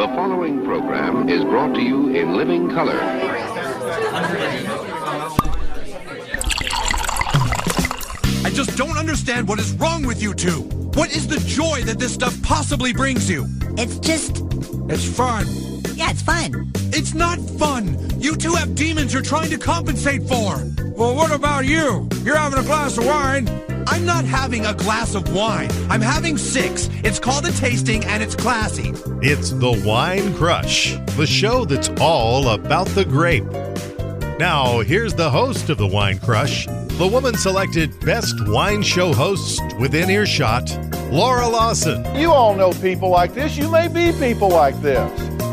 The following program is brought to you in living color. I just don't understand what is wrong with you two. What is the joy that this stuff possibly brings you? It's just, It's fun. yeah, it's fun. It's not fun. You two have demons you're trying to compensate for. Well, what about you? You're having a glass of wine. I'm not having a glass of wine. I'm having six. It's called a tasting and it's classy. It's the Wine Crush, the show that's all about the grape. Now, here's the host of the Wine Crush, the woman selected best wine show host within earshot, Laura Lawson. You all know people like this. You may be people like this.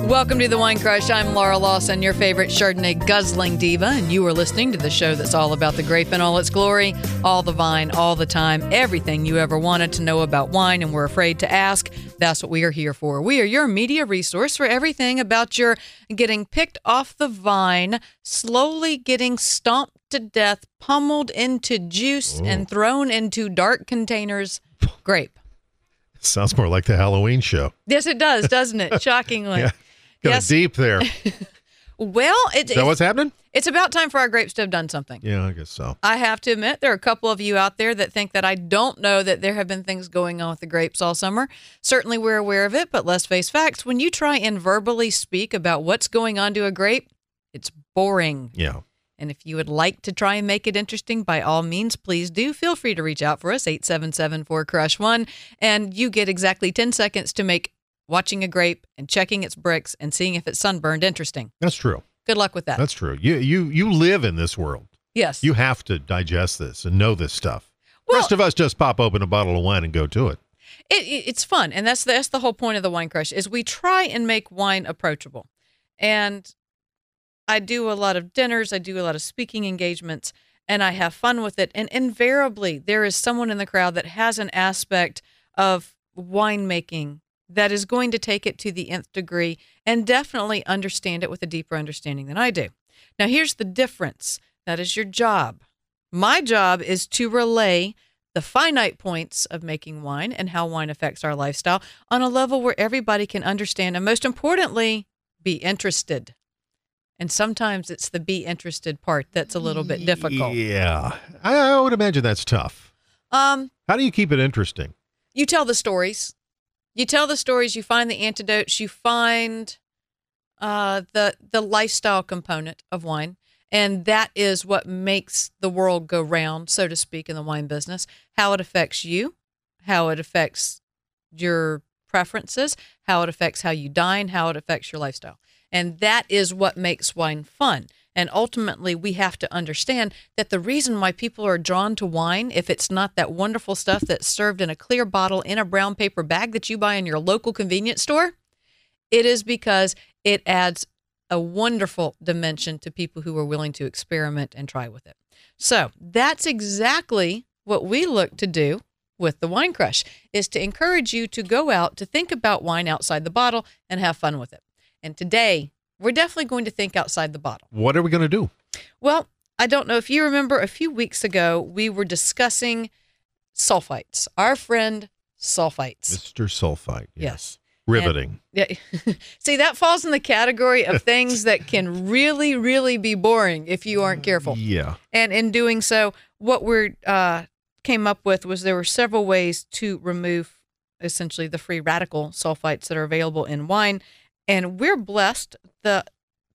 Welcome to the Wine Crush. I'm Laura Lawson, your favorite Chardonnay guzzling diva, and you are listening to the show that's all about the grape in all its glory, all the vine, all the time, everything you ever wanted to know about wine and were afraid to ask. That's what we are here for. We are your media resource for everything about your getting picked off the vine, slowly getting stomped to death, pummeled into juice, oh. and thrown into dark containers grape. Sounds more like the Halloween show. Yes, it does, doesn't it? Shockingly. Yeah. Got Yes. deep there. Well, it, that what's happening? It's about time for our grapes to have done something. Yeah, I guess so. I have to admit, there are a couple of you out there that think that I don't know that there have been things going on with the grapes all summer. Certainly, we're aware of it, but let's face facts. When you try and verbally speak about what's going on to a grape, it's boring. Yeah. And if you would like to try and make it interesting, by all means, please do. Feel free to reach out for us, 877 4 Crush 1. And you get exactly 10 seconds to make watching a grape and checking its Brix and seeing if it's sunburned interesting. That's true. Good luck with that. That's true. You you you live in this world. yes. You have to digest this and know this stuff. Well- Rest of us just pop open a bottle of wine and go to it. It, it, it's fun, and that's that's the whole point of the wine crush is we try and make wine approachable. And I do a lot of dinners, I do a lot of speaking engagements, and I have fun with it. And invariably, there is someone in the crowd that has an aspect of winemaking that is going to take it to the nth degree and definitely understand it with a deeper understanding than I do. Now, here's the difference. That is your job. My job is to relay the finite points of making wine and how wine affects our lifestyle on a level where everybody can understand and, most importantly, be interested. And sometimes it's the be interested part that's a little bit difficult. Yeah. I, I would imagine that's tough. Um, How do you keep it interesting? you tell the stories. You tell the stories. You find the antidotes. You find uh, the the lifestyle component of wine, and that is what makes the world go round, so to speak, in the wine business. How it affects you, how it affects your preferences, how it affects how you dine, how it affects your lifestyle, and that is what makes wine fun. And ultimately, we have to understand that the reason why people are drawn to wine, if it's not that wonderful stuff that's served in a clear bottle in a brown paper bag that you buy in your local convenience store, it is because it adds a wonderful dimension to people who are willing to experiment and try with it. So that's exactly what we look to do with the Wine Crush is to encourage you to go out to think about wine outside the bottle and have fun with it. And today, we're definitely going to think outside the bottle. What are we going to do? Well, I don't know if you remember a few weeks ago, we were discussing sulfites, our friend sulfites. Mr. Sulfite. Yes. Riveting. Yeah. See, that falls in the category of things that can really, really be boring if you aren't careful. yeah. And in doing so, what we uh, came up with was there were several ways to remove essentially the free radical sulfites that are available in wine. And we're blessed. The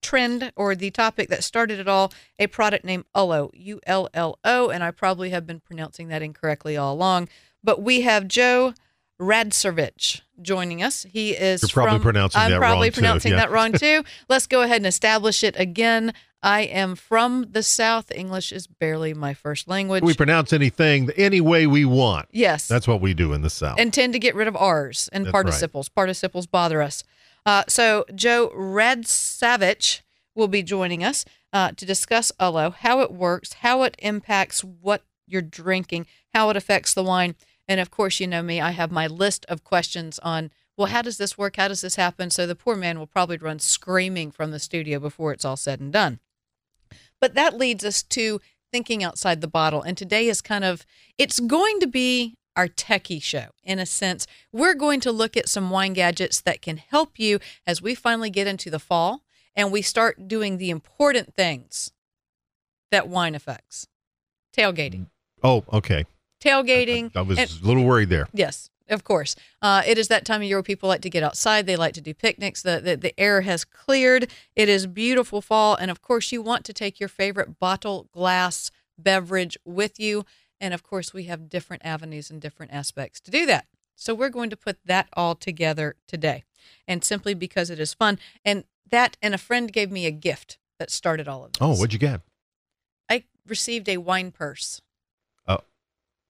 trend or the topic that started it all, a product named Ullo, U L L O, and I probably have been pronouncing that incorrectly all along. But we have Joe Radservich joining us. He is You're probably from, pronouncing I'm that probably wrong, too, pronouncing yeah. that wrong too. Let's go ahead and establish it again. I am from the South. English is barely my first language. We pronounce anything any way we want. yes. That's what we do in the South. and tend to get rid of R's and That's participles. Participles bother us. Uh, so Joe Radosavich will be joining us uh, to discuss Ullo, how it works, how it impacts what you're drinking, how it affects the wine, and of course, you know me. I have my list of questions on. Well, how does this work? How does this happen? So the poor man will probably run screaming from the studio before it's all said and done. But that leads us to thinking outside the bottle. And today is kind of, it's going to be our techie show in a sense. We're going to look at some wine gadgets that can help you as we finally get into the fall and we start doing the important things that wine affects. Tailgating. Oh, okay. Tailgating. I, I was and- a little worried there. Yes, of course. Uh, it is that time of year where people like to get outside. They like to do picnics. The, the the air has cleared. It is beautiful fall, and of course, you want to take your favorite bottle, glass, beverage with you. And of course, we have different avenues and different aspects to do that. So we're going to put that all together today, and simply because it is fun, and that, and a friend gave me a gift that started all of this. Oh, what'd you get? I received a wine purse.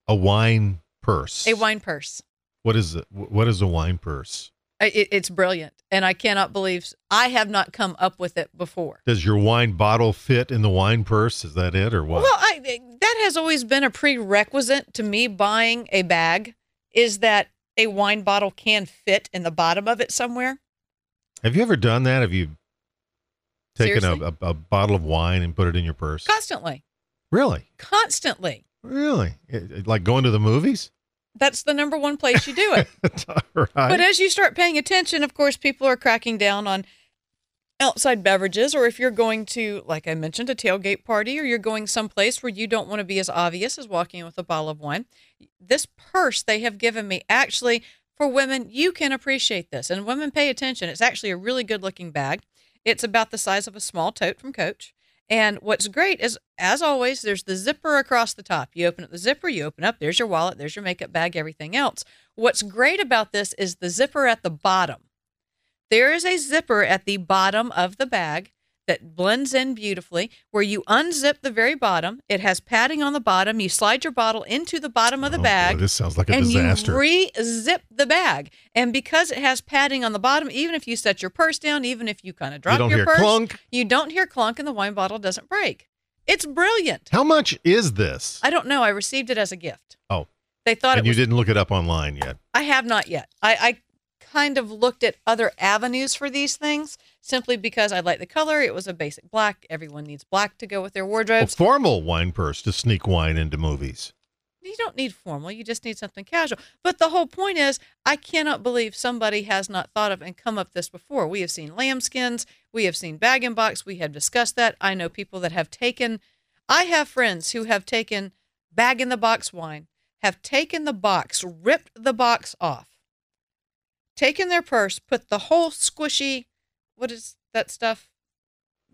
A wine purse. A wine purse. What is it? What is a wine purse? It, it's brilliant, and I cannot believe I have not come up with it before. Does your wine bottle fit in the wine purse? Is that it or what? Well, I, that has always been a prerequisite to me buying a bag. Is that a wine bottle can fit in the bottom of it somewhere? Have you ever done that? Have you taken a, a, a bottle of wine and put it in your purse? Constantly, Really? constantly. Really? It- it- like going to the movies? That's the number one place you do it. Right. But as you start paying attention, of course, people are cracking down on outside beverages, or if you're going to, like I mentioned, a tailgate party, or you're going someplace where you don't want to be as obvious as walking in with a bottle of wine. This purse they have given me actually for women, you can appreciate this, and women pay attention. It's actually a really good looking bag. It's about the size of a small tote from Coach. And what's great is, as always, there's the zipper across the top. You open up the zipper, you open up, there's your wallet, there's your makeup bag, everything else. What's great about this is the zipper at the bottom. There is a zipper at the bottom of the bag that blends in beautifully where you unzip the very bottom. It has padding on the bottom. You slide your bottle into the bottom of the Oh, boy, bag this sounds like a and disaster. you re-zip the bag. And because it has padding on the bottom, even if you set your purse down, even if you kind of drop don't your purse, clunk. you don't hear clunk, and the wine bottle doesn't break. It's brilliant. How much is this? I don't know. I received it as a gift. oh, They thought and it you was. didn't look it up online yet. I have not yet. I, I kind of looked at other avenues for these things simply because I like the color. It was a basic black. Everyone needs black to go with their wardrobe. A formal wine purse to sneak wine into movies. You don't need formal. You just need something casual. But the whole point is, I cannot believe somebody has not thought of and come up this before. We have seen lambskins. We have seen bag and box. We have discussed that. I know people that have taken. I have friends who have taken bag in the box wine, have taken the box, ripped the box off, taken their purse, put the whole squishy, what is that stuff?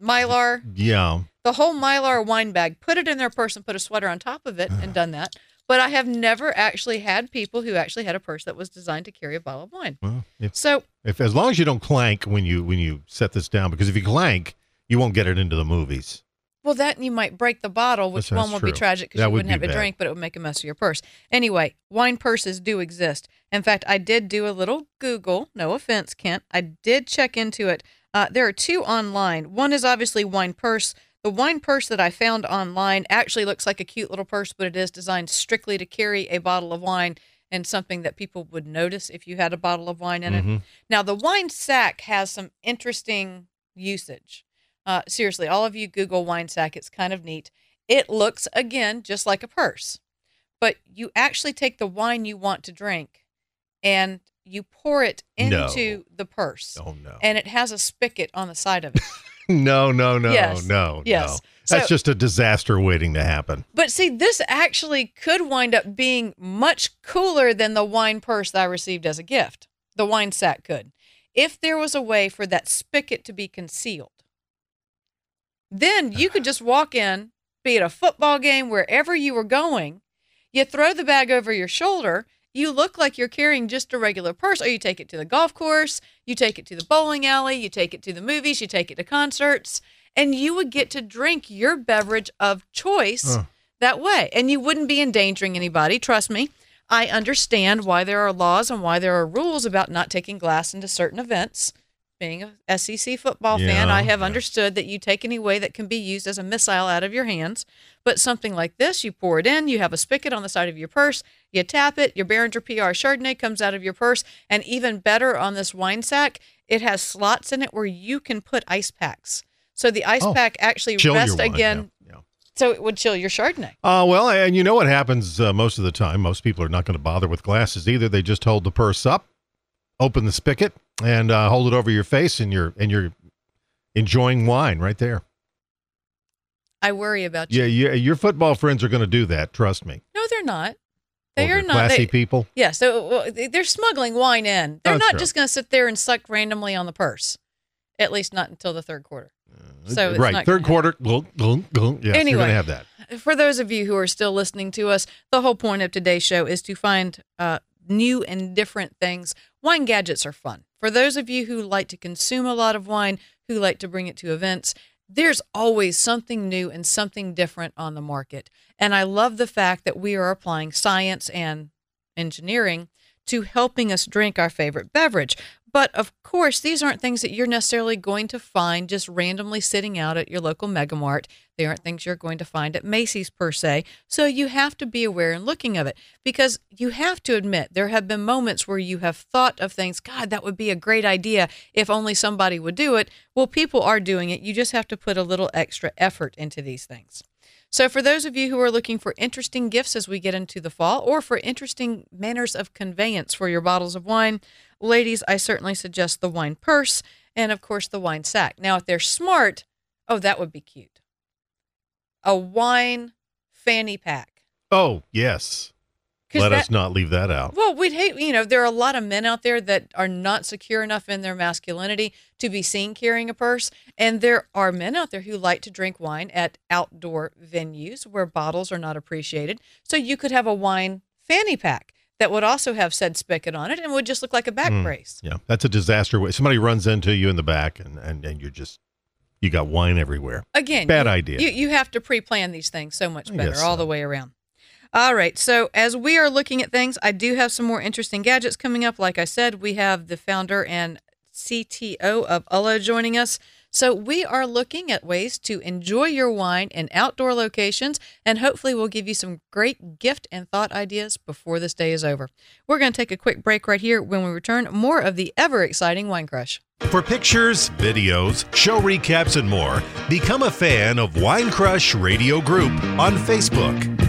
Mylar Yeah. the whole mylar wine bag, put it in their purse and put a sweater on top of it and done that. But I have never actually had people who actually had a purse that was designed to carry a bottle of wine. Well, if, So if as long as you don't clank when you when you set this down, because if you clank, you won't get it into the movies. Well, that you might break the bottle, which That's- one would be tragic because you would wouldn't be have a bad. drink, but it would make a mess of your purse. Anyway, wine purses do exist. In fact, I did do a little Google. No offense, Kent. I did check into it. Uh, there are two online. One is obviously wine purse. The wine purse that I found online actually looks like a cute little purse, but it is designed strictly to carry a bottle of wine and something that people would notice if you had a bottle of wine in it. Mhm. Now, the wine sack has some interesting usage. Uh, seriously, all of you Google wine sack. It's kind of neat. It looks, again, just like a purse, but you actually take the wine you want to drink and you pour it No. into the purse. Oh no. And it has a spigot on the side of it. no, no, no, Yes. no, Yes. no. That's So- just a disaster waiting to happen. But see, this actually could wind up being much cooler than the wine purse that I received as a gift. The wine sack could. If there was a way for that spigot to be concealed, then you could just walk in, be at a football game, wherever you were going, you throw the bag over your shoulder, you look like you're carrying just a regular purse, or you take it to the golf course, you take it to the bowling alley, you take it to the movies, you take it to concerts, and you would get to drink your beverage of choice Huh. that way. And you wouldn't be endangering anybody. Trust me. I understand why there are laws and why there are rules about not taking glass into certain events. Being a SEC football fan, I have yeah. understood that you take any way that can be used as a missile out of your hands. But something like this, you pour it in, you have a spigot on the side of your purse, you tap it, your Beringer PR Chardonnay comes out of your purse, and even better on this wine sack, it has slots in it where you can put ice packs. So the ice Oh, pack actually rests again yeah, yeah. So it would chill your Chardonnay. Uh, well, and you know what happens uh, most of the time? Most people are not going to bother with glasses either. They just hold the purse up, open the spigot, and uh, hold it over your face, and you're and you're enjoying wine right there. I worry about you. Yeah, yeah your football friends are going to do that. Trust me. No, they're not. They they're not. classy They, people. yeah, so well, they- they're smuggling wine in. They're Oh, not sure. just going to sit there and suck randomly on the purse. At least not until the third quarter. So it's right, third quarter. glunk, glunk, glunk. Yes, you're Anyway. going to have that. for those of you who are still listening to us, the whole point of today's show is to find uh, new and different things. Wine gadgets are fun. For those of you who like to consume a lot of wine, who like to bring it to events, there's always something new and something different on the market. And I love the fact that we are applying science and engineering to helping us drink our favorite beverage. But of course, these aren't things that you're necessarily going to find just randomly sitting out at your local megamart. They aren't things you're going to find at Macy's per se. So you have to be aware and looking of it because you have to admit there have been moments where you have thought of things, God, that would be a great idea if only somebody would do it. Well, people are doing it. You just have to put a little extra effort into these things. So, for those of you who are looking for interesting gifts as we get into the fall, or for interesting manners of conveyance for your bottles of wine, ladies, I certainly suggest the wine purse and, of course, the wine sack. Now, if they're smart, oh, that would be cute. A wine fanny pack. Oh, yes. Let that- us not leave that out. Well, we'd hate, you know, there are a lot of men out there that are not secure enough in their masculinity to be seen carrying a purse. And there are men out there who like to drink wine at outdoor venues where bottles are not appreciated. So you could have a wine fanny pack that would also have said spigot on it and would just look like a back Hmm. brace. Yeah, that's a disaster. Somebody runs into you in the back, and and, and you're just you got wine everywhere. Again, Bad you, idea. You, you have to pre plan these things so much better guess all the way around. All right. So, as we are looking at things, I do have some more interesting gadgets coming up. Like I said, we have the founder and CTO of Ullo joining us. So, we are looking at ways to enjoy your wine in outdoor locations, and hopefully, we'll give you some great gift and thought ideas before this day is over. We're going to take a quick break right here. When we return, more of the ever exciting Wine Crush. For pictures, videos, show recaps, and more, become a fan of Wine Crush Radio Group on Facebook.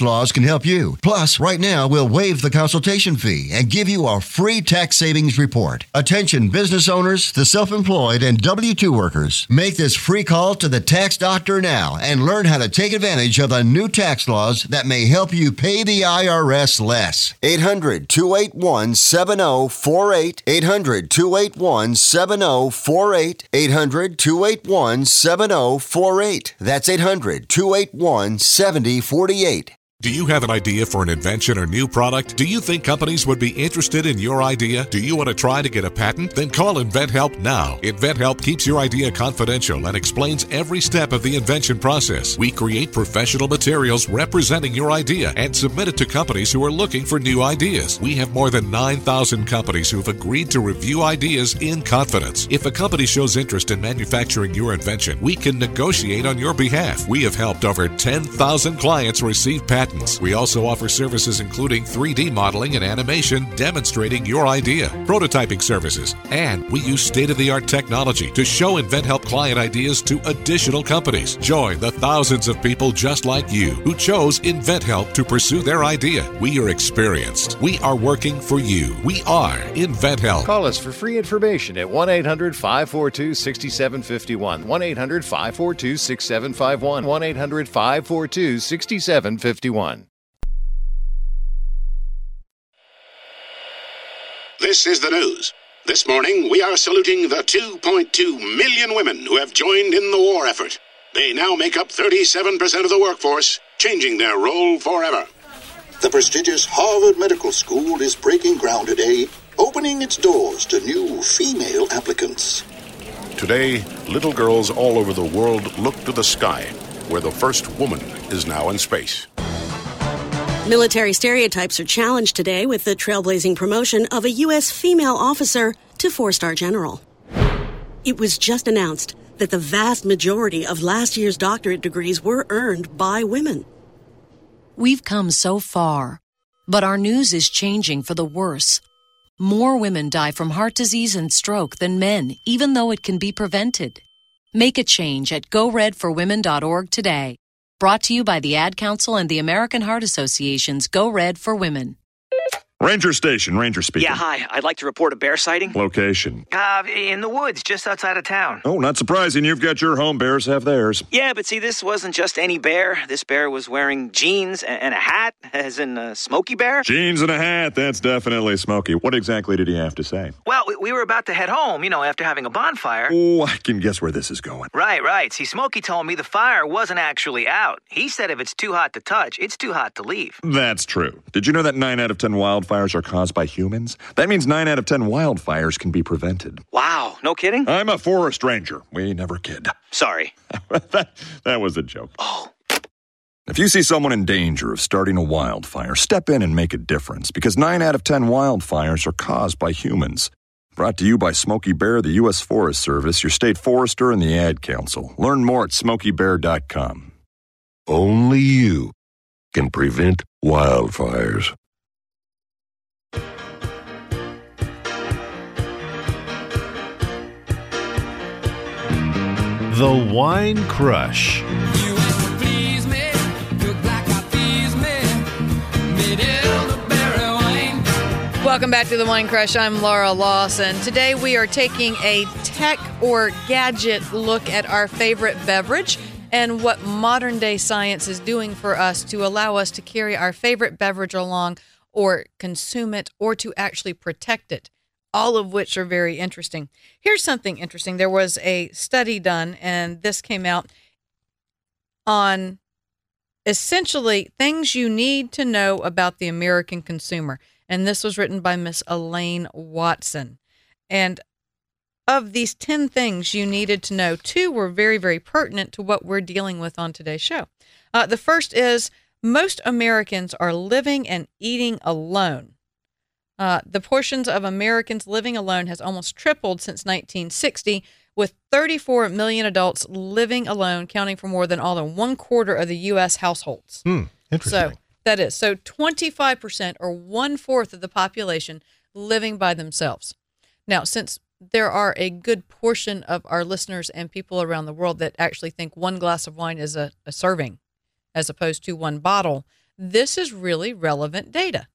laws can help you. Plus, right now we'll waive the consultation fee and give you our free tax savings report. Attention business owners, the self employed, and W 2 workers. Make this free call to the tax doctor now and learn how to take advantage of the new tax laws that may help you pay the IRS less. 800 281 7048. 800 281 7048. 800 281 7048. That's 800 281 7048. Do you have an idea for an invention or new product? Do you think companies would be interested in your idea? Do you want to try to get a patent? Then call InventHelp now. InventHelp keeps your idea confidential and explains every step of the invention process. We create professional materials representing your idea and submit it to companies who are looking for new ideas. We have more than 9,000 companies who've agreed to review ideas in confidence. If a company shows interest in manufacturing your invention, we can negotiate on your behalf. We have helped over 10,000 clients receive patents. We also offer services including 3D modeling and animation demonstrating your idea, prototyping services, and we use state of the art technology to show InventHelp client ideas to additional companies. Join the thousands of people just like you who chose InventHelp to pursue their idea. We are experienced. We are working for you. We are InventHelp. Call us for free information at 1 800 542 6751. 1 800 542 6751. 1 800 542 6751. This is the news. This morning, we are saluting the 2.2 million women who have joined in the war effort. They now make up 37% of the workforce, changing their role forever. The prestigious Harvard Medical School is breaking ground today, opening its doors to new female applicants. Today, little girls all over the world look to the sky where the first woman is now in space. Military stereotypes are challenged today with the trailblazing promotion of a U.S. female officer to four star general. It was just announced that the vast majority of last year's doctorate degrees were earned by women. We've come so far, but our news is changing for the worse. More women die from heart disease and stroke than men, even though it can be prevented. Make a change at goredforwomen.org today. Brought to you by the Ad Council and the American Heart Association's Go Red for Women. Ranger Station, Ranger speaking. Yeah, hi. I'd like to report a bear sighting. Location. Uh, in the woods, just outside of town. Oh, not surprising. You've got your home. Bears have theirs. Yeah, but see, this wasn't just any bear. This bear was wearing jeans and a hat, as in a Smokey Bear. Jeans and a hat. That's definitely Smokey. What exactly did he have to say? Well, we, we were about to head home, you know, after having a bonfire. Oh, I can guess where this is going. Right, right. See, Smokey told me the fire wasn't actually out. He said if it's too hot to touch, it's too hot to leave. That's true. Did you know that 9 out of 10 wildfires are caused by humans? That means 9 out of 10 wildfires can be prevented. Wow, no kidding? I'm a forest ranger. We never kid. Sorry. that, that was a joke. Oh. If you see someone in danger of starting a wildfire, step in and make a difference because 9 out of 10 wildfires are caused by humans. Brought to you by Smokey Bear, the U.S. Forest Service, your state forester, and the Ad Council. Learn more at smokeybear.com. Only you can prevent wildfires. The Wine Crush. Welcome back to the Wine Crush. I'm Laura Lawson. Today we are taking a tech or gadget look at our favorite beverage and what modern day science is doing for us to allow us to carry our favorite beverage along or consume it or to actually protect it, all of which are very interesting. Here's something interesting there was a study done, and this came out on essentially things you need to know about the American consumer. And this was written by Miss Elaine Watson. And of these 10 things you needed to know, two were very, very pertinent to what we're dealing with on today's show. Uh, the first is most Americans are living and eating alone. Uh, the portions of Americans living alone has almost tripled since 1960, with 34 million adults living alone, counting for more than all than one quarter of the U.S. households. Hmm, interesting. So that is so 25% or one fourth of the population living by themselves. Now, since there are a good portion of our listeners and people around the world that actually think one glass of wine is a, a serving as opposed to one bottle, this is really relevant data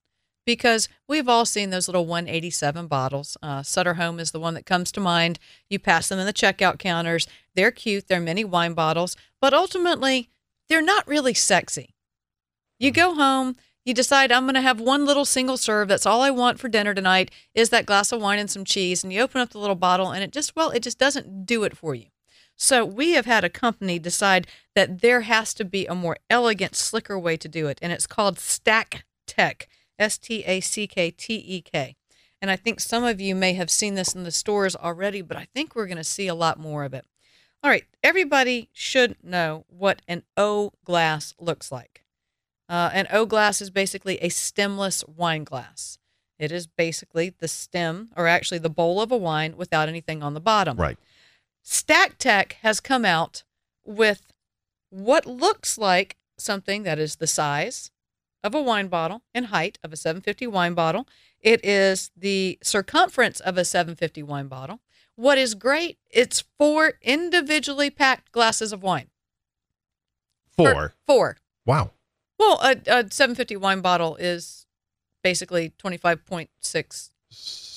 because we've all seen those little 187 bottles. Uh, Sutter Home is the one that comes to mind. You pass them in the checkout counters. They're cute. They're mini wine bottles, but ultimately, they're not really sexy. You go home, you decide I'm going to have one little single serve. That's all I want for dinner tonight is that glass of wine and some cheese. And you open up the little bottle, and it just well, it just doesn't do it for you. So we have had a company decide that there has to be a more elegant, slicker way to do it, and it's called Stack Tek. S T A C K T E K. And I think some of you may have seen this in the stores already, but I think we're going to see a lot more of it. All right, everybody should know what an O glass looks like. Uh, an O glass is basically a stemless wine glass. It is basically the stem, or actually the bowl of a wine without anything on the bottom. Right. Stack Tek has come out with what looks like something that is the size of a wine bottle and height of a 750 wine bottle. It is the circumference of a 750 wine bottle. What is great, it's four individually packed glasses of wine. Four. Or four. Wow. Well, a, a 750 wine bottle is basically 25.6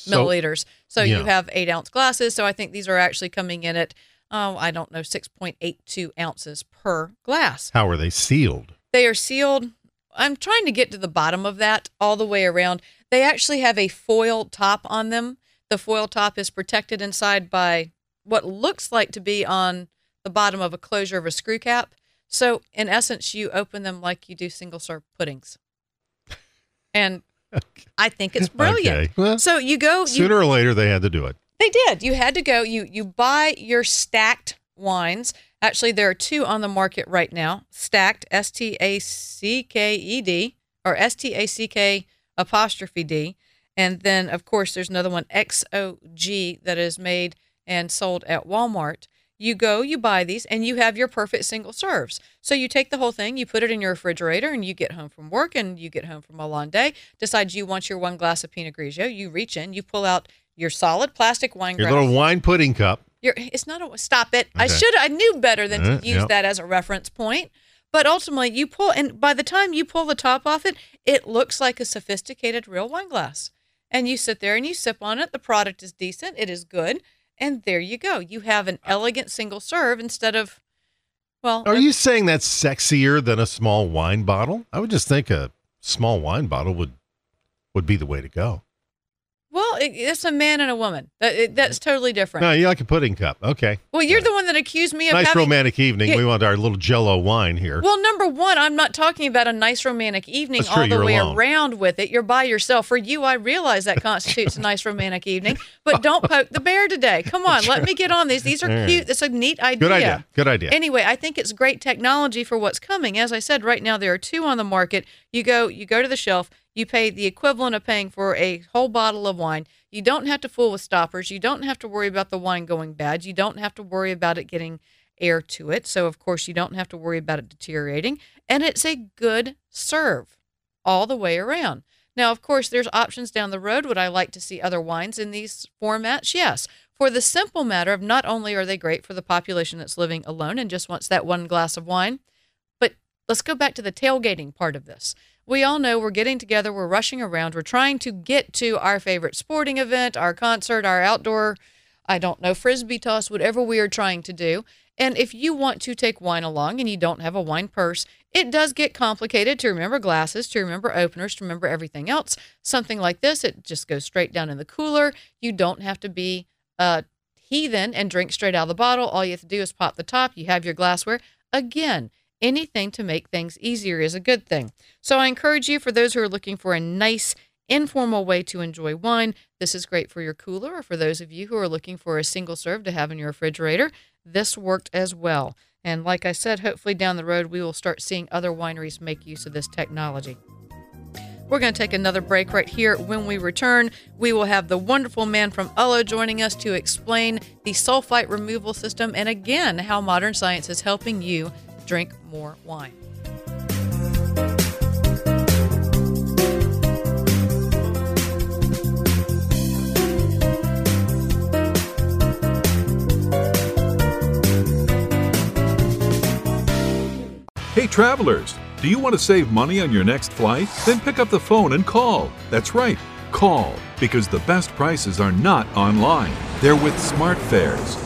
milliliters. So yeah. you have eight ounce glasses. So I think these are actually coming in at, oh, I don't know, 6.82 ounces per glass. How are they sealed? They are sealed. I'm trying to get to the bottom of that all the way around. They actually have a foil top on them. The foil top is protected inside by what looks like to be on the bottom of a closure of a screw cap. So, in essence, you open them like you do single serve puddings. And I think it's brilliant. Okay. Well, so you go you- Sooner or later, they had to do it. they did. You had to go. You you buy your stacked wines. Actually, there are two on the market right now Stacked, S T A C K E D, or S T A C K apostrophe D. And then, of course, there's another one, XOG, that is made and sold at Walmart. You go, you buy these, and you have your perfect single serves. So you take the whole thing, you put it in your refrigerator, and you get home from work and you get home from a long day. Decide you want your one glass of Pinot Grigio. You reach in, you pull out your solid plastic wine Your glass. little wine pudding cup. Your, it's not a stop it. I should I knew better than Uh, to use yep. that as a reference point. But ultimately, you pull, and by the time you pull the top off it, it looks like a sophisticated real wine glass. And you sit there and you sip on it. The product is decent. It is good. And there you go. You have an elegant single serve instead of, well, Are you saying that's sexier than a small wine bottle? I would just think a small wine bottle would would be the way to go. Well, it, it's a man and a woman. That, it, that's totally different. No, you like a pudding cup. Okay. well, you're the one that accused me of Nice having, romantic evening. Yeah. We want our little jello wine here. Well, number one, I'm not talking about a nice romantic evening That's true, all the you're way alone. around with it. You're by yourself. For you, I realize that constitutes a nice romantic evening, but don't poke the bear today. Come on, let me get on these. These are All right. cute. It's a neat idea. Good idea. Good idea. Anyway, I think it's great technology for what's coming. As I said, right now there are two on the market. You go, you go to the shelf. You pay the equivalent of paying for a whole bottle of wine. You don't have to fool with stoppers. You don't have to worry about the wine going bad. You don't have to worry about it getting air to it. So, of course, you don't have to worry about it deteriorating. And it's a good serve all the way around. Now, of course, there's options down the road. Would I like to see other wines in these formats? Yes. For the simple matter of not only are they great for the population that's living alone and just wants that one glass of wine, but let's go back to the tailgating part of this. We all know we're getting together, we're rushing around, we're trying to get to our favorite sporting event, our concert, our outdoor, I don't know, frisbee toss, whatever we are trying to do. And if you want to take wine along and you don't have a wine purse, it does get complicated to remember glasses, to remember openers, to remember everything else. Something like this, it just goes straight down in the cooler. You don't have to be a heathen and drink straight out of the bottle. All you have to do is pop the top. You have your glassware. Again, anything to make things easier is a good thing. So I encourage you, for those who are looking for a nice, informal way to enjoy wine, this is great for your cooler. Or for those of you who are looking for a single serve to have in your refrigerator, this worked as well. And like I said, hopefully down the road, we will start seeing other wineries make use of this technology. We're going to take another break right here. When we return, we will have the wonderful man from Ullo joining us to explain the sulfite removal system and again how modern science is helping you drink more wine. Hey, travelers, do you want to save money on your next flight? Then pick up the phone and call. That's right, call, because the best prices are not online. They're with SmartFares.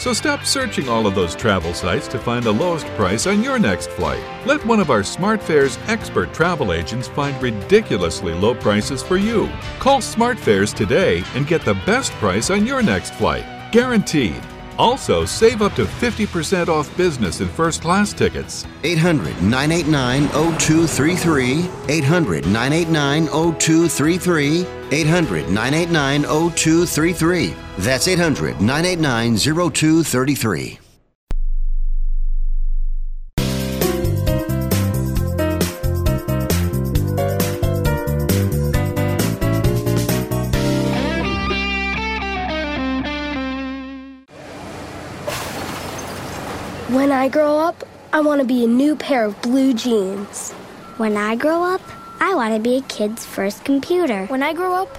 So stop searching all of those travel sites to find the lowest price on your next flight. Let one of our SmartFares expert travel agents find ridiculously low prices for you. Call SmartFares today and get the best price on your next flight. Guaranteed. Also, save up to 50% off business and first class tickets. 800 989 0233. 800 989 0233. 800 989 0233. That's 800 989 0233. When I grow up, I want to be a new pair of blue jeans. When I grow up, I want to be a kid's first computer. When I grow up,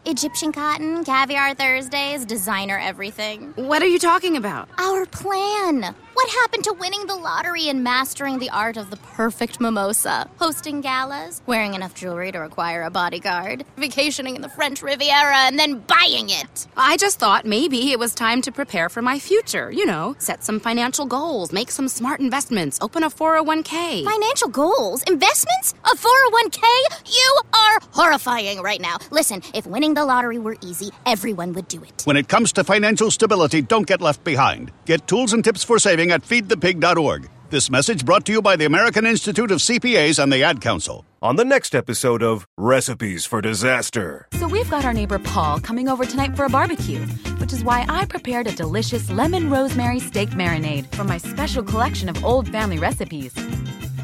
Egyptian cotton, caviar Thursdays, designer everything. What are you talking about? Our plan. What happened to winning the lottery and mastering the art of the perfect mimosa? Hosting galas, wearing enough jewelry to require a bodyguard, vacationing in the French Riviera, and then buying it. I just thought maybe it was time to prepare for my future. You know, set some financial goals, make some smart investments, open a 401k. Financial goals? Investments? A 401k? You are horrifying right now. Listen, if winning the lottery were easy, everyone would do it. When it comes to financial stability, don't get left behind. Get tools and tips for saving at feedthepig.org. This message brought to you by the American Institute of CPAs and the Ad Council. On the next episode of Recipes for Disaster. So we've got our neighbor Paul coming over tonight for a barbecue, which is why I prepared a delicious lemon rosemary steak marinade from my special collection of old family recipes.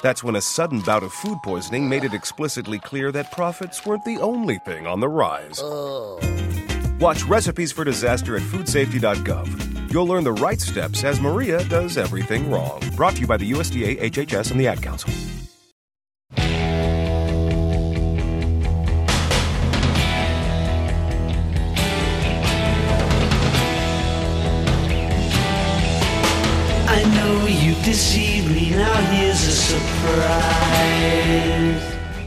That's when a sudden bout of food poisoning made it explicitly clear that profits weren't the only thing on the rise. Oh. Watch Recipes for Disaster at foodsafety.gov. You'll learn the right steps as Maria does everything wrong. Brought to you by the USDA, HHS, and the Ad Council. I know you deceived me, now here's a surprise.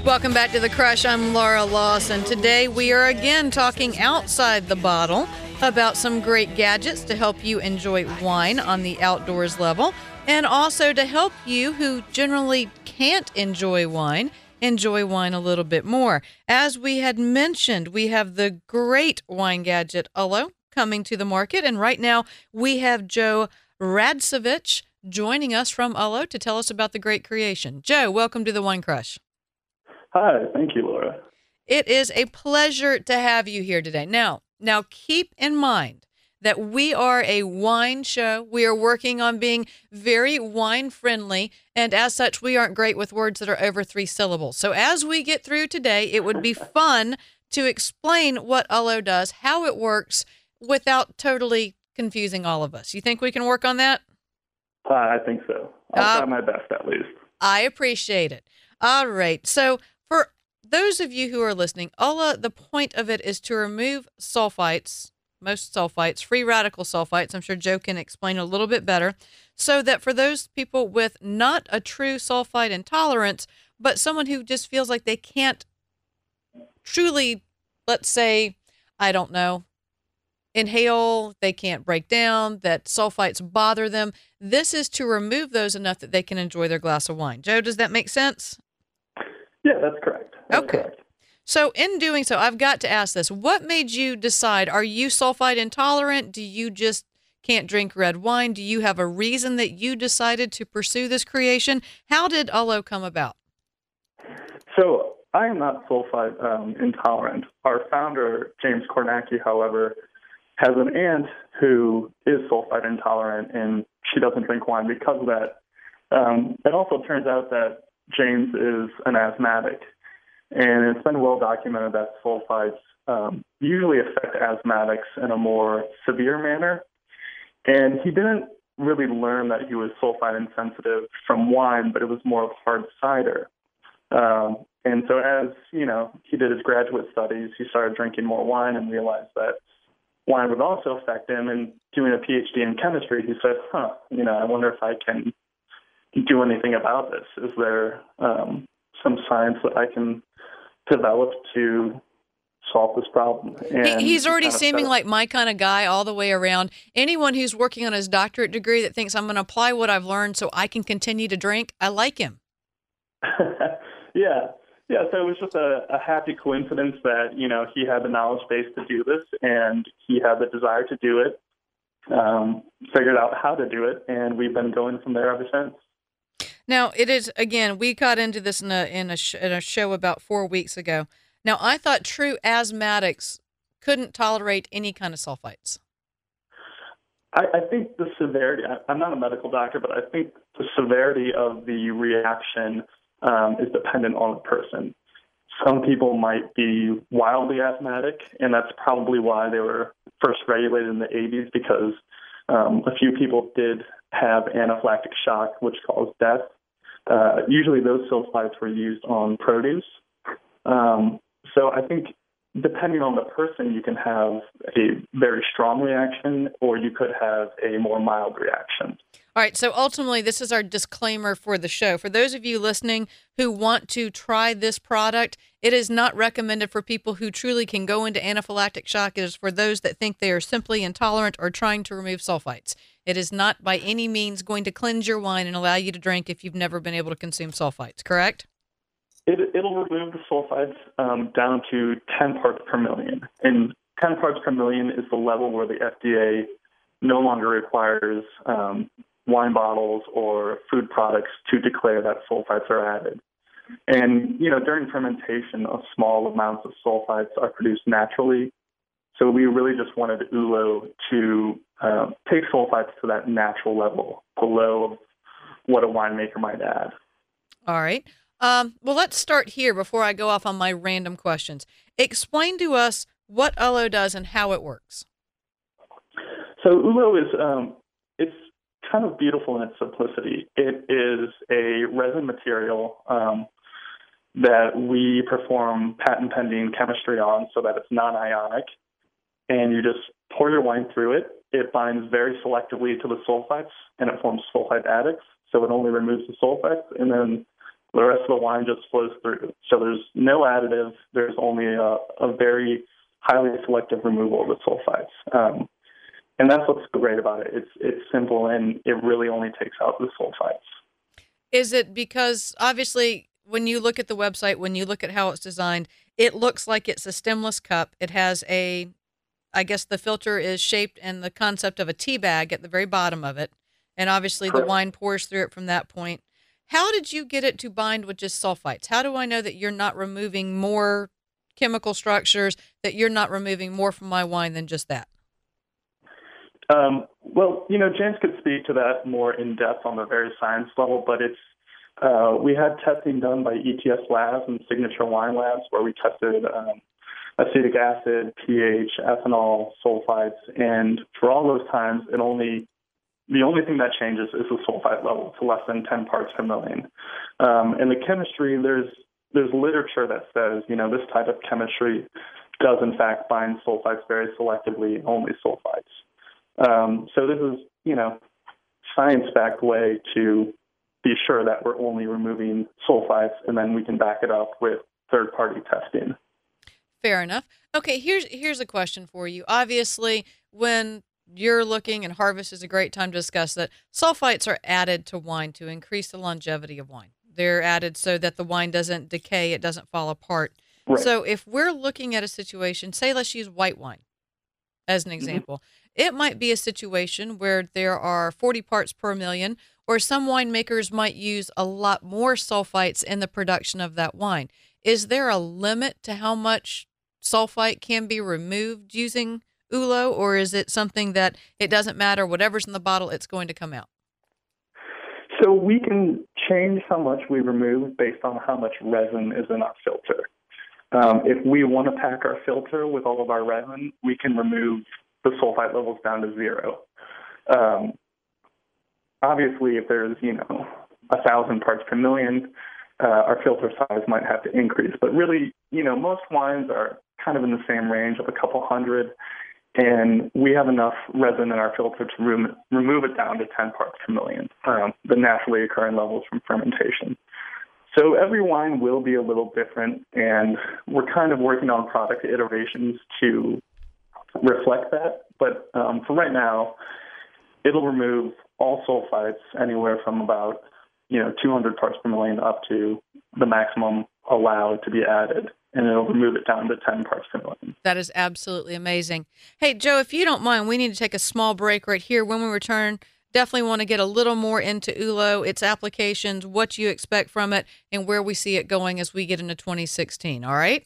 Welcome back to The Crush. I'm Laura Lawson. Today we are again talking outside the bottle about some great gadgets to help you enjoy wine on the outdoors level and also to help you who generally can't enjoy wine enjoy wine a little bit more. As we had mentioned, we have the great wine gadget Ullo coming to the market and right now we have Joe Radosavich joining us from Ullo to tell us about the great creation. Joe, welcome to the Wine Crush. Hi, thank you, Laura. It is a pleasure to have you here today. Now, now keep in mind that we are a wine show. We are working on being very wine friendly, and as such, we aren't great with words that are over three syllables. So, as we get through today, it would be fun to explain what Ullo does, how it works, without totally confusing all of us. You think we can work on that? Uh, I think so. I'll Uh, try my best at least. I appreciate it. All right. So, for those of you who are listening, Ullo, the point of it is to remove sulfites, most sulfites, free radical sulfites. I'm sure Joe can explain a little bit better. So that for those people with not a true sulfite intolerance, but someone who just feels like they can't truly, let's say, I don't know, inhale, they can't break down, that sulfites bother them. This is to remove those enough that they can enjoy their glass of wine. Joe, does that make sense? Yeah, that's correct. That's okay. correct. So, in doing so, I've got to ask this. What made you decide? Are you sulfite intolerant? Do you just can't drink red wine? Do you have a reason that you decided to pursue this creation? How did Ullo come about? So I am not sulfite um, intolerant. Our founder, James Kornacki, however, has an aunt who is sulfite intolerant, and she doesn't drink wine because of that. Um, it also turns out that James is an asthmatic, and it's been well documented that sulfites um, usually affect asthmatics in a more severe manner. And he didn't really learn that he was sulfite insensitive from wine, but it was more of hard cider. Um, and so, as you know, he did his graduate studies, he started drinking more wine and realized that wine would also affect him. And doing a PhD in chemistry, he said, "Huh, you know, I wonder if I can do anything about this. Is there um, some science that I can develop to solve this problem. And he, he's already seeming like my kind of guy all the way around. Anyone who's working on his doctorate degree that thinks I'm going to apply what I've learned so I can continue to drink, I like him. yeah. Yeah, so it was just a, a happy coincidence that, you know, he had the knowledge base to do this and he had the desire to do it, um, figured out how to do it, and we've been going from there ever since. Now, it is, again, we got into this in a, in a, sh- in a show about four weeks ago. Now, I thought true asthmatics couldn't tolerate any kind of sulfites. I, I think the severity, I, I'm not a medical doctor, but I think the severity of the reaction um, is dependent on the person. Some people might be wildly asthmatic, and that's probably why they were first regulated in the 80s because um, a few people did have anaphylactic shock, which caused death. Uh, usually, those sulfites were used on produce. Um, so I think depending on the person, you can have a very strong reaction or you could have a more mild reaction. All right. So ultimately, this is our disclaimer for the show. For those of you listening who want to try this product, it is not recommended for people who truly can go into anaphylactic shock. It is for those that think they are simply intolerant or trying to remove sulfites. It is not by any means going to cleanse your wine and allow you to drink if you've never been able to consume sulfites, correct? It, it'll remove the sulfides um, down to 10 parts per million. And 10 parts per million is the level where the FDA no longer requires um, wine bottles or food products to declare that sulfites are added. And, you know, during fermentation, small amounts of sulfites are produced naturally. So we really just wanted Ullo to uh, take sulfites to that natural level below what a winemaker might add. All right. Um, well, let's start here before I go off on my random questions. Explain to us what Ullo does and how it works. So Ullo is um, it's kind of beautiful in its simplicity. It is a resin material um, that we perform patent pending chemistry on, so that it's non-ionic, and you just pour your wine through it. It binds very selectively to the sulfites, and it forms sulfite adducts. So it only removes the sulfites, and then the rest of the wine just flows through. So there's no additive. There's only a, a very highly selective removal of the sulfites. Um, and that's what's great about it. It's it's simple and it really only takes out the sulfites. Is it because obviously when you look at the website, when you look at how it's designed, it looks like it's a stemless cup. It has a I guess the filter is shaped and the concept of a tea bag at the very bottom of it. And obviously Correct. the wine pours through it from that point. How did you get it to bind with just sulfites? How do I know that you're not removing more chemical structures, that you're not removing more from my wine than just that? Um, well, you know, James could speak to that more in depth on the very science level, but it's uh, we had testing done by ETS Labs and Signature Wine Labs where we tested um, acetic acid, pH, ethanol, sulfites, and for all those times, it only the only thing that changes is the sulfite level to less than 10 parts per million. Um, in the chemistry, there's there's literature that says, you know, this type of chemistry does in fact bind sulfites very selectively, only sulfites. Um, so this is, you know, science-backed way to be sure that we're only removing sulfites, and then we can back it up with third-party testing. Fair enough. Okay, here's here's a question for you. Obviously, when you're looking, and harvest is a great time to discuss that. Sulfites are added to wine to increase the longevity of wine. They're added so that the wine doesn't decay, it doesn't fall apart. Right. So if we're looking at a situation, say let's use white wine as an mm-hmm. example, mm-hmm. it might be a situation where there are 40 parts per million, or some winemakers might use a lot more sulfites in the production of that wine. Is there a limit to how much sulfite can be removed using Ullo, or is it something that it doesn't matter, whatever's in the bottle, it's going to come out? So we can change how much we remove based on how much resin is in our filter. Um, if we want to pack our filter with all of our resin, we can remove the sulfite levels down to zero. Um, obviously, if there's you know a thousand parts per million, uh, our filter size might have to increase. But really, you know, most wines are kind of in the same range of a couple hundred and we have enough resin in our filter to rem- remove it down to 10 parts per million, um, the naturally occurring levels from fermentation. So every wine will be a little different, and we're kind of working on product iterations to reflect that. But um, for right now, it'll remove all sulfites anywhere from about you know 200 parts per million up to the maximum allowed to be added and it'll remove it down to 10 parts per million. That is absolutely amazing. Hey, Joe, if you don't mind, we need to take a small break right here. When we return, definitely want to get a little more into Ullo, its applications, what you expect from it, and where we see it going as we get into 2016. All right?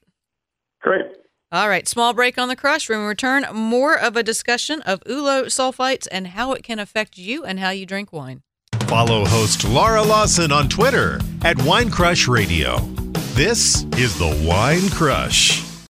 Great. All right, small break on the crush. When we return, more of a discussion of Ullo sulfites and how it can affect you and how you drink wine. Follow host Laura Lawson on Twitter at Wine Crush Radio. This is the Wine Crush.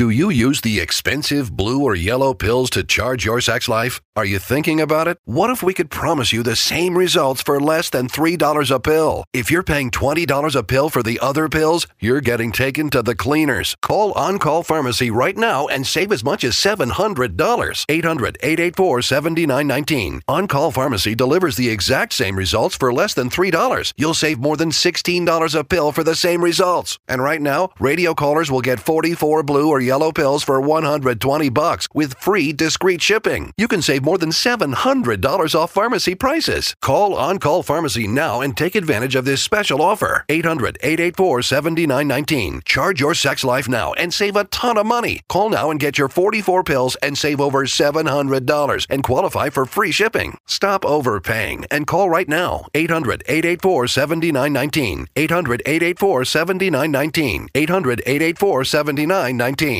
Do you use the expensive blue or yellow pills to charge your sex life? Are you thinking about it? What if we could promise you the same results for less than $3 a pill? If you're paying $20 a pill for the other pills, you're getting taken to the cleaners. Call On Call Pharmacy right now and save as much as $700. 800 884 7919. On Call Pharmacy delivers the exact same results for less than $3. You'll save more than $16 a pill for the same results. And right now, radio callers will get 44 blue or yellow pills for 120 bucks with free discreet shipping. You can save more than $700 off pharmacy prices. Call On Call Pharmacy now and take advantage of this special offer. 800 884 7919. Charge your sex life now and save a ton of money. Call now and get your 44 pills and save over $700 and qualify for free shipping. Stop overpaying and call right now. 800 884 7919. 800 884 7919. 800 884 7919.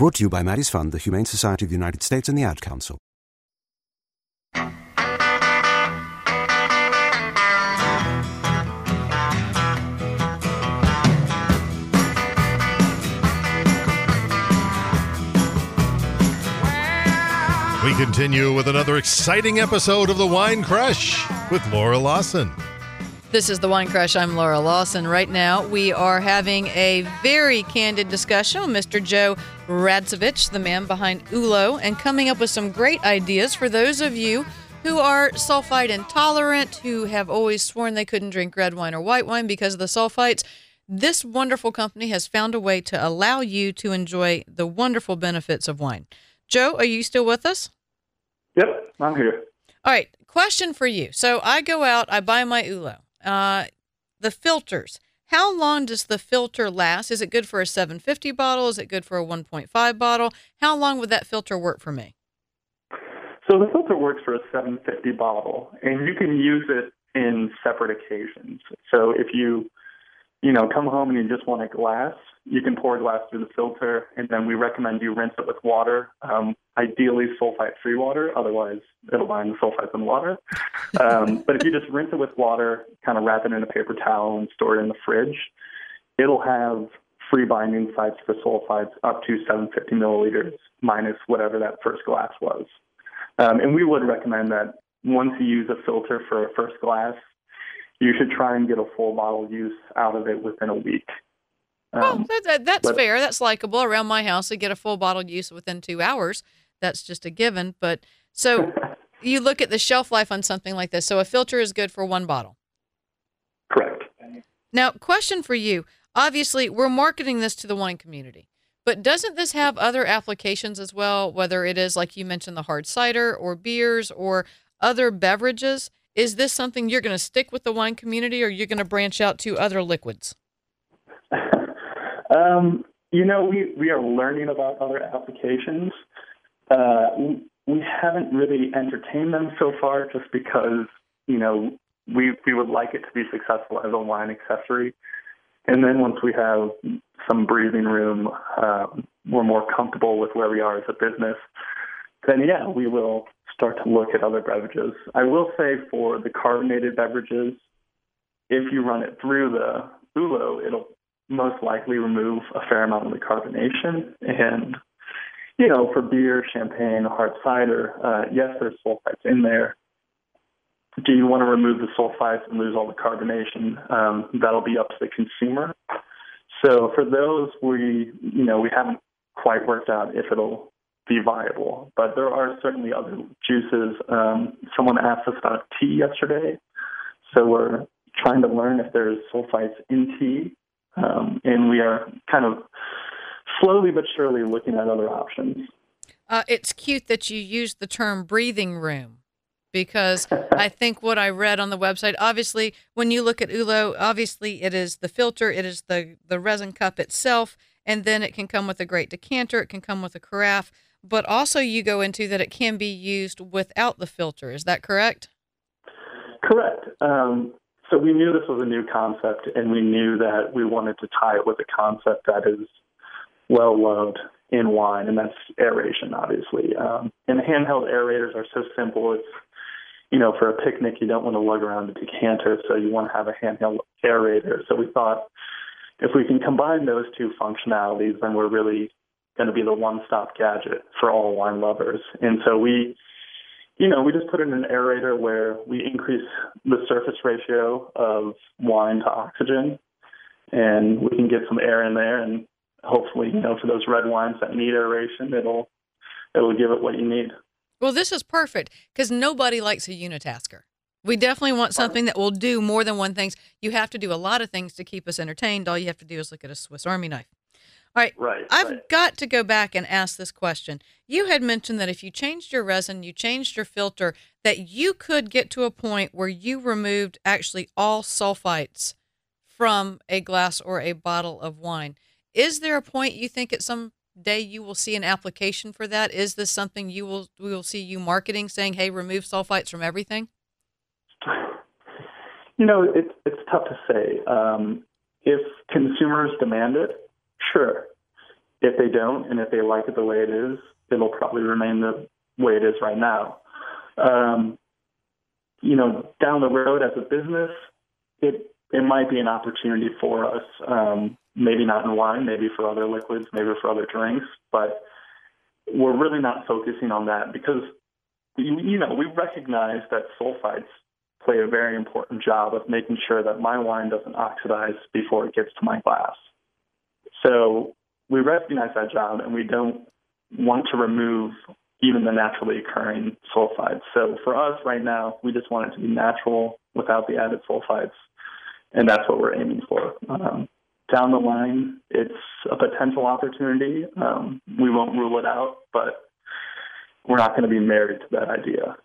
Brought to you by Maddie's Fund, the Humane Society of the United States, and the Ad Council. We continue with another exciting episode of The Wine Crush with Laura Lawson. This is the Wine Crush. I'm Laura Lawson. Right now, we are having a very candid discussion with Mr. Joe Radosavich, the man behind Ullo, and coming up with some great ideas for those of you who are sulfite intolerant, who have always sworn they couldn't drink red wine or white wine because of the sulfites. This wonderful company has found a way to allow you to enjoy the wonderful benefits of wine. Joe, are you still with us? Yep, I'm here. All right, question for you. So I go out, I buy my Ullo. Uh, the filters. How long does the filter last? Is it good for a 750 bottle? Is it good for a 1.5 bottle? How long would that filter work for me? So the filter works for a 750 bottle, and you can use it in separate occasions. So if you you know, come home and you just want a glass, you can pour glass through the filter, and then we recommend you rinse it with water, um, ideally sulfite-free water. Otherwise, it'll bind the sulfites in water. Um, but if you just rinse it with water, kind of wrap it in a paper towel and store it in the fridge, it'll have free binding sites for sulfites up to 750 milliliters minus whatever that first glass was. Um, and we would recommend that once you use a filter for a first glass, you should try and get a full bottle use out of it within a week. Um, well, that, that, that's but, fair. That's likable. Around my house, I get a full bottle use within two hours. That's just a given. But so you look at the shelf life on something like this. So a filter is good for one bottle. Correct. Now, question for you. Obviously, we're marketing this to the wine community, but doesn't this have other applications as well? Whether it is, like you mentioned, the hard cider or beers or other beverages? Is this something you're going to stick with the wine community or you're going to branch out to other liquids? Um, you know, we, we are learning about other applications. Uh, we haven't really entertained them so far just because, you know, we, we would like it to be successful as a wine accessory. And then once we have some breathing room, um, we're more comfortable with where we are as a business, then yeah, we will start to look at other beverages. I will say for the carbonated beverages, if you run it through the Ullo, it'll most likely remove a fair amount of the carbonation. And, you know, for beer, champagne, hard cider, uh, yes, there's sulfites in there. Do you want to remove the sulfites and lose all the carbonation? Um, that'll be up to the consumer. So for those, we, you know, we haven't quite worked out if it'll be viable. But there are certainly other juices. Um, someone asked us about tea yesterday, so we're trying to learn if there's sulfites in tea, um, and we are kind of slowly but surely looking at other options. Uh, it's cute that you use the term breathing room because I think what I read on the website, obviously, when you look at Ullo, obviously it is the filter, it is the, the resin cup itself, and then it can come with a great decanter, it can come with a carafe but also you go into that it can be used without the filter. Is that correct? Correct. Um, so we knew this was a new concept, and we knew that we wanted to tie it with a concept that is well loved in wine, and that's aeration, obviously. Um, and handheld aerators are so simple. It's you know, for a picnic, you don't want to lug around a decanter, so you want to have a handheld aerator. So we thought if we can combine those two functionalities, then we're really going to be the one-stop gadget for all wine lovers. And so we, you know, we just put in an aerator where we increase the surface ratio of wine to oxygen, and we can get some air in there, and hopefully, you know, for those red wines that need aeration, it'll it'll give it what you need. Well, this is perfect because nobody likes a unitasker. We definitely want something that will do more than one thing. You have to do a lot of things to keep us entertained. All you have to do is look at a Swiss Army knife. All right. Right. I've right. got to go back and ask this question. You had mentioned that if you changed your resin, you changed your filter, that you could get to a point where you removed actually all sulfites from a glass or a bottle of wine. Is there a point you think at some day you will see an application for that? Is this something you will we will see you marketing saying, "Hey, remove sulfites from everything"? You know, it's it's tough to say. Um, if consumers demand it, Sure. If they don't, and if they like it the way it is, it'll probably remain the way it is right now. Um, you know, down the road as a business, it it might be an opportunity for us. Um, maybe not in wine, maybe for other liquids, maybe for other drinks, but we're really not focusing on that because you, you know we recognize that sulfites play a very important job of making sure that my wine doesn't oxidize before it gets to my glass. So we recognize that job and we don't want to remove even the naturally occurring sulfides. So for us right now, we just want it to be natural without the added sulfides, and that's what we're aiming for. Um, down the line, it's a potential opportunity. Um, we won't rule it out, but we're not going to be married to that idea.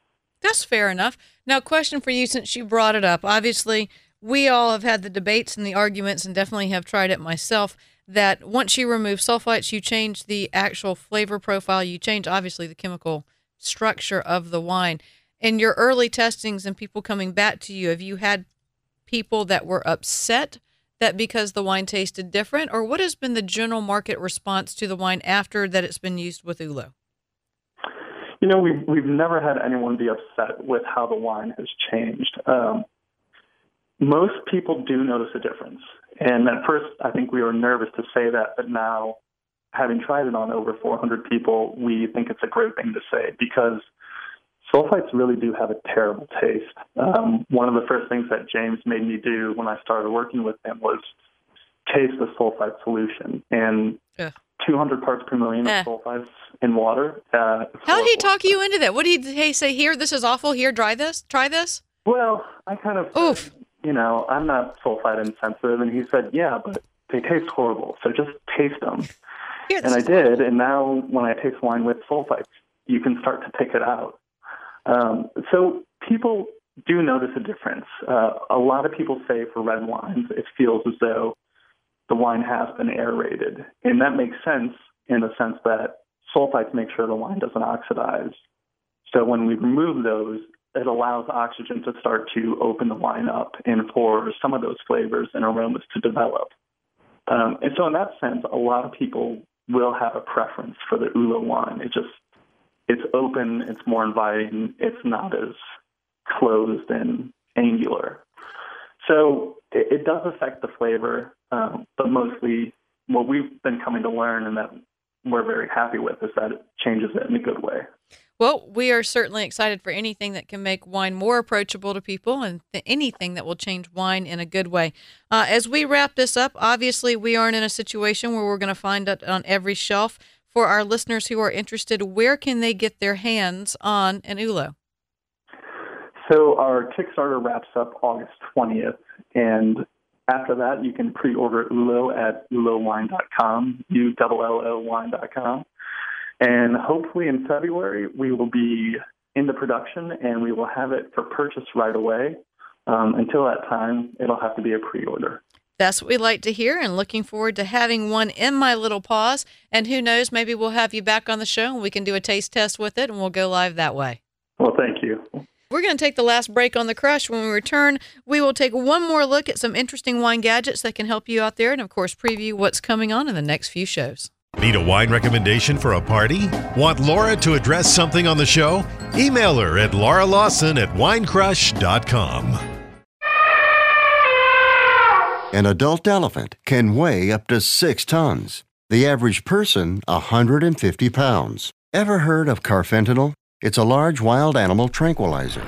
That's fair enough. Now, question for you since you brought it up. Obviously, we all have had the debates and the arguments and definitely have tried it myself that once you remove sulfites, you change the actual flavor profile. You change, obviously, the chemical structure of the wine. In your early testings and people coming back to you, have you had people that were upset that because the wine tasted different, or what has been the general market response to the wine after that it's been used with Ullo? You know, we've we've never had anyone be upset with how the wine has changed. Um, most people do notice a difference, and at first, I think we were nervous to say that, but now, having tried it on over 400 people, we think it's a great thing to say because sulfites really do have a terrible taste. Um, one of the first things that James made me do when I started working with him was taste the sulfite solution, and yeah. 200 parts per million Eh. of sulfites in water. Uh, How did he talk you into that? What did he say? Here, this is awful. Here, try this. Try this. Well, I kind of, Oof. You know, I'm not sulfite insensitive, and he said, yeah, but they taste horrible, so just taste them. Here, and I did, and now when I taste wine with sulfites, you can start to pick it out. Um, so people do notice a difference. Uh, a lot of people say for red wines, it feels as though the wine has been aerated, and that makes sense in the sense that sulfites make sure the wine doesn't oxidize. So when we remove those, it allows oxygen to start to open the wine up and for some of those flavors and aromas to develop. Um, and so in that sense, a lot of people will have a preference for the Ullo wine. It just it's open, it's more inviting, it's not as closed and angular. So it, it does affect the flavor, um, but mostly what we've been coming to learn and that we're very happy with is that it changes it in a good way. Well, we are certainly excited for anything that can make wine more approachable to people and th- anything that will change wine in a good way. Uh, as we wrap this up, obviously, we aren't in a situation where we're going to find it on every shelf. For our listeners who are interested, where can they get their hands on an Ullo? So our Kickstarter wraps up August 20th, and after that, you can pre-order Ullo at ullowine.com, U-L-L-O wine.com. And hopefully in February, we will be in the production and we will have it for purchase right away. Um, until that time, it'll have to be a pre-order. That's what we like to hear, and looking forward to having one in my little paws. And who knows, maybe we'll have you back on the show and we can do a taste test with it and we'll go live that way. Well, thank you. We're going to take the last break on the crush. When we return, we will take one more look at some interesting wine gadgets that can help you out there, and of course, preview what's coming on in the next few shows. Need a wine recommendation for a party? Want Laura to address something on the show? Email her at Laura Lawson at winecrush.com. An adult elephant can weigh up to six tons. The average person, 150 pounds. Ever heard of carfentanil? It's a large wild animal tranquilizer.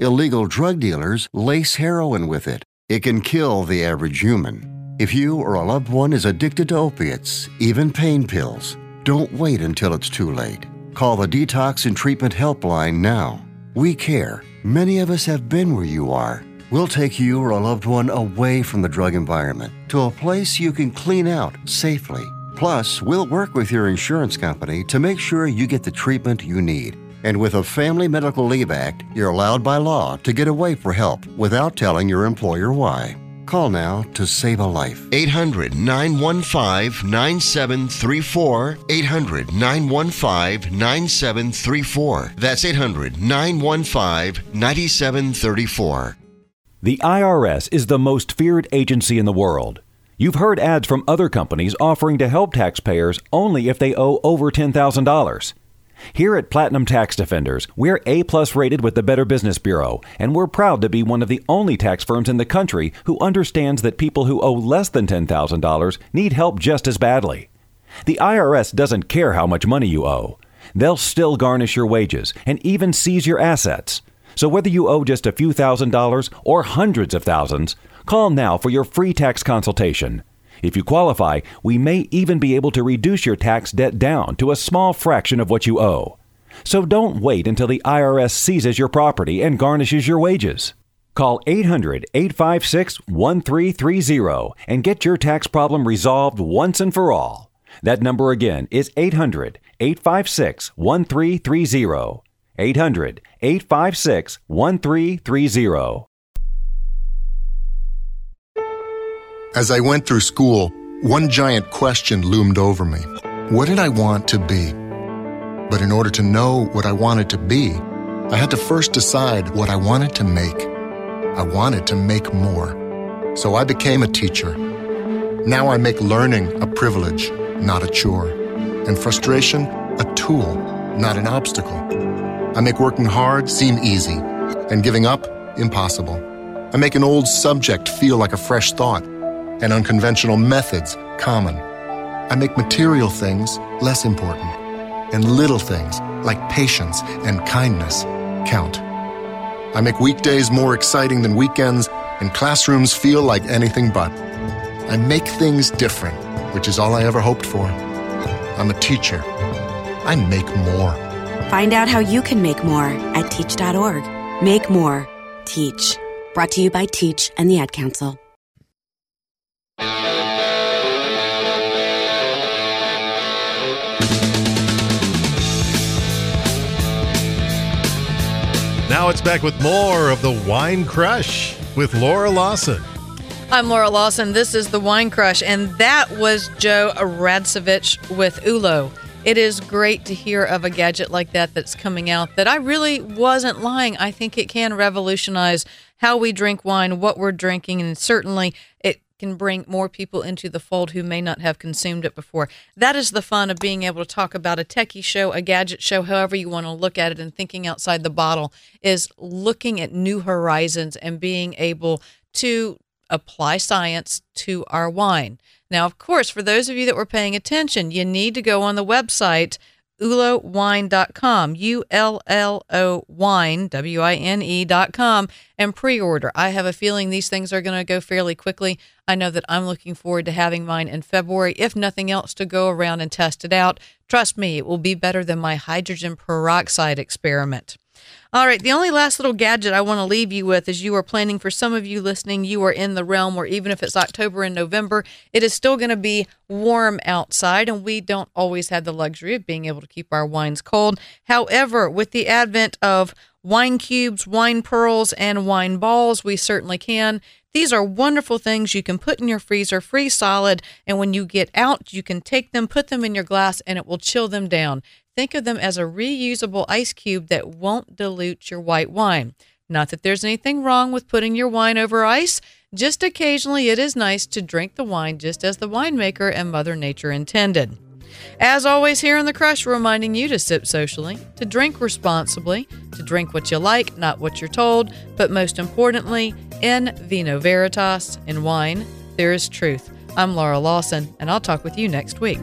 Illegal drug dealers lace heroin with it. It can kill the average human. If you or a loved one is addicted to opiates, even pain pills, don't wait until it's too late. Call the Detox and Treatment Helpline now. We care. Many of us have been where you are. We'll take you or a loved one away from the drug environment to a place you can clean out safely. Plus, we'll work with your insurance company to make sure you get the treatment you need. And with a Family Medical Leave Act, you're allowed by law to get away for help without telling your employer why. Call now to save a life. 800 915 9734. 800 915 9734. That's 800 915 9734. The IRS is the most feared agency in the world. You've heard ads from other companies offering to help taxpayers only if they owe over $10,000. Here at Platinum Tax Defenders, we're A plus rated with the Better Business Bureau, and we're proud to be one of the only tax firms in the country who understands that people who owe less than $10,000 need help just as badly. The IRS doesn't care how much money you owe. They'll still garnish your wages and even seize your assets. So whether you owe just a few thousand dollars or hundreds of thousands, call now for your free tax consultation. If you qualify, we may even be able to reduce your tax debt down to a small fraction of what you owe. So don't wait until the IRS seizes your property and garnishes your wages. Call 800 856 1330 and get your tax problem resolved once and for all. That number again is 800 856 1330. 800 856 1330. As I went through school, one giant question loomed over me What did I want to be? But in order to know what I wanted to be, I had to first decide what I wanted to make. I wanted to make more. So I became a teacher. Now I make learning a privilege, not a chore, and frustration a tool, not an obstacle. I make working hard seem easy, and giving up impossible. I make an old subject feel like a fresh thought, and unconventional methods common. I make material things less important, and little things like patience and kindness count. I make weekdays more exciting than weekends, and classrooms feel like anything but. I make things different, which is all I ever hoped for. I'm a teacher. I make more. Find out how you can make more at teach.org. Make more. Teach. Brought to you by Teach and the Ad Council. It's back with more of the Wine Crush with Laura Lawson. I'm Laura Lawson. This is the Wine Crush, and that was Joe Radosavich with Ullo. It is great to hear of a gadget like that that's coming out that I really wasn't lying. I think it can revolutionize how we drink wine, what we're drinking, and certainly it can bring more people into the fold who may not have consumed it before. That is the fun of being able to talk about a techie show, a gadget show, however you want to look at it, and thinking outside the bottle is looking at new horizons and being able to apply science to our wine. Now, of course, for those of you that were paying attention, you need to go on the website ullowine.com, U L L O wine, W I N E.com, and pre order. I have a feeling these things are going to go fairly quickly. I know that I'm looking forward to having mine in February, if nothing else, to go around and test it out. Trust me, it will be better than my hydrogen peroxide experiment. All right, the only last little gadget I want to leave you with is you are planning for some of you listening, you are in the realm where even if it's October and November, it is still going to be warm outside, and we don't always have the luxury of being able to keep our wines cold. However, with the advent of wine cubes, wine pearls, and wine balls, we certainly can. These are wonderful things you can put in your freezer, free solid, and when you get out, you can take them, put them in your glass, and it will chill them down. Think of them as a reusable ice cube that won't dilute your white wine. Not that there's anything wrong with putting your wine over ice, just occasionally it is nice to drink the wine just as the winemaker and Mother Nature intended. As always, here in the Crush, reminding you to sip socially, to drink responsibly, to drink what you like, not what you're told, but most importantly, in vino veritas, in wine, there is truth. I'm Laura Lawson, and I'll talk with you next week.